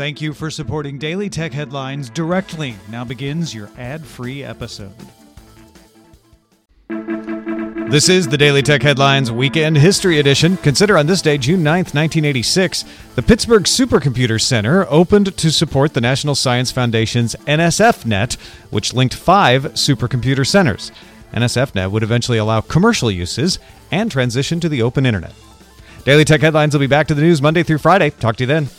Thank you for supporting Daily Tech Headlines directly. Now begins your ad free episode. This is the Daily Tech Headlines Weekend History Edition. Consider on this day, June 9th, 1986, the Pittsburgh Supercomputer Center opened to support the National Science Foundation's NSFNet, which linked five supercomputer centers. NSFNet would eventually allow commercial uses and transition to the open internet. Daily Tech Headlines will be back to the news Monday through Friday. Talk to you then.